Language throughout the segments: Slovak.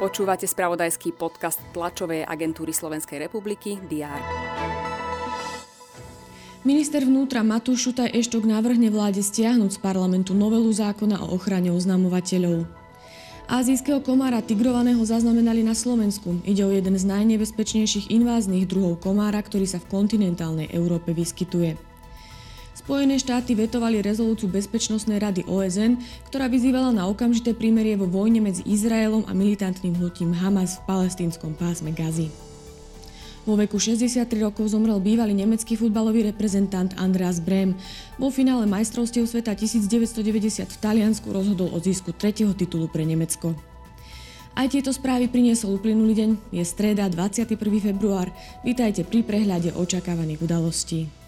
Počúvate spravodajský podcast tlačovej agentúry Slovenskej republiky DR. Minister vnútra Matúš Šutaj Eštok navrhne vláde stiahnuť z parlamentu novelu zákona o ochrane oznamovateľov. Azijského komára tigrovaného zaznamenali na Slovensku. Ide o jeden z najnebezpečnejších inváznych druhov komára, ktorý sa v kontinentálnej Európe vyskytuje. Spojené štáty vetovali rezolúciu Bezpečnostnej rady OSN, ktorá vyzývala na okamžité prímerie vo vojne medzi Izraelom a militantným hnutím Hamas v palestínskom pásme Gazy. Vo veku 63 rokov zomrel bývalý nemecký futbalový reprezentant Andreas Brehm. Vo finále majstrovstiev sveta 1990 v Taliansku rozhodol o zisku tretieho titulu pre Nemecko. Aj tieto správy priniesol uplynulý deň. Je streda 21. február. Vítajte pri prehľade očakávaných udalostí.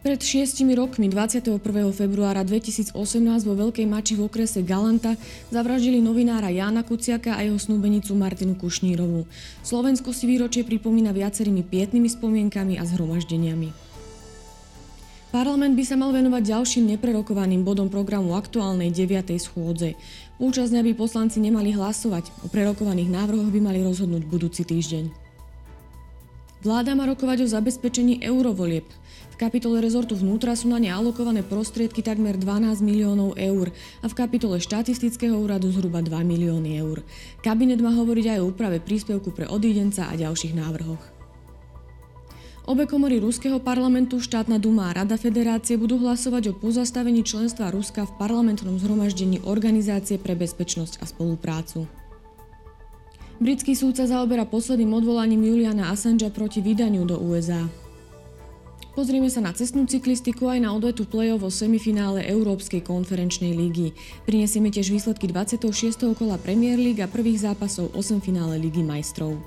Pred šiestimi rokmi 21. februára 2018 vo Veľkej Mači v okrese Galanta zavraždili novinára Jána Kuciaka a jeho snúbenicu Martinu Kušnírovú. Slovensko si výročie pripomína viacerými pietnými spomienkami a zhromaždeniami. Parlament by sa mal venovať ďalším neprerokovaným bodom programu aktuálnej 9. schôdze. Účasť by poslanci nemali hlasovať, o prerokovaných návrhoch by mali rozhodnúť budúci týždeň. Vláda má rokovať o zabezpečení eurovolieb kapitole rezortu vnútra sú na ne alokované prostriedky takmer 12 miliónov eur a v kapitole štatistického úradu zhruba 2 milióny eur. Kabinet má hovoriť aj o úprave príspevku pre odídenca a ďalších návrhoch. Obe komory Ruského parlamentu, štátna duma a Rada federácie budú hlasovať o pozastavení členstva Ruska v parlamentnom zhromaždení Organizácie pre bezpečnosť a spoluprácu. Britský súd sa zaoberá posledným odvolaním Juliana Assangea proti vydaniu do USA. Pozrieme sa na cestnú cyklistiku aj na odvetu play-off vo semifinále Európskej konferenčnej lígy. Prinesieme tiež výsledky 26. kola Premier League a prvých zápasov 8 finále Ligy majstrov.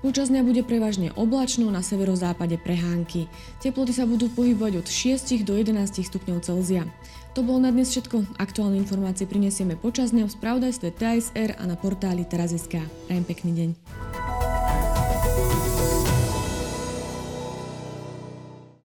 Počas dňa bude prevažne oblačno, na severozápade prehánky. Teploty sa budú pohybovať od 6 do 11 stupňov Celzia. To bolo na dnes všetko. Aktuálne informácie prinesieme počas dňa v spravodajstve TSR a na portáli teraz.sk. Prajem pekný deň.